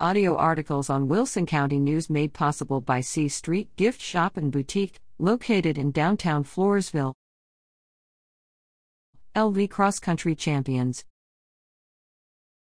Audio articles on Wilson County News made possible by C Street Gift Shop and Boutique, located in downtown Floresville. LV Cross Country Champions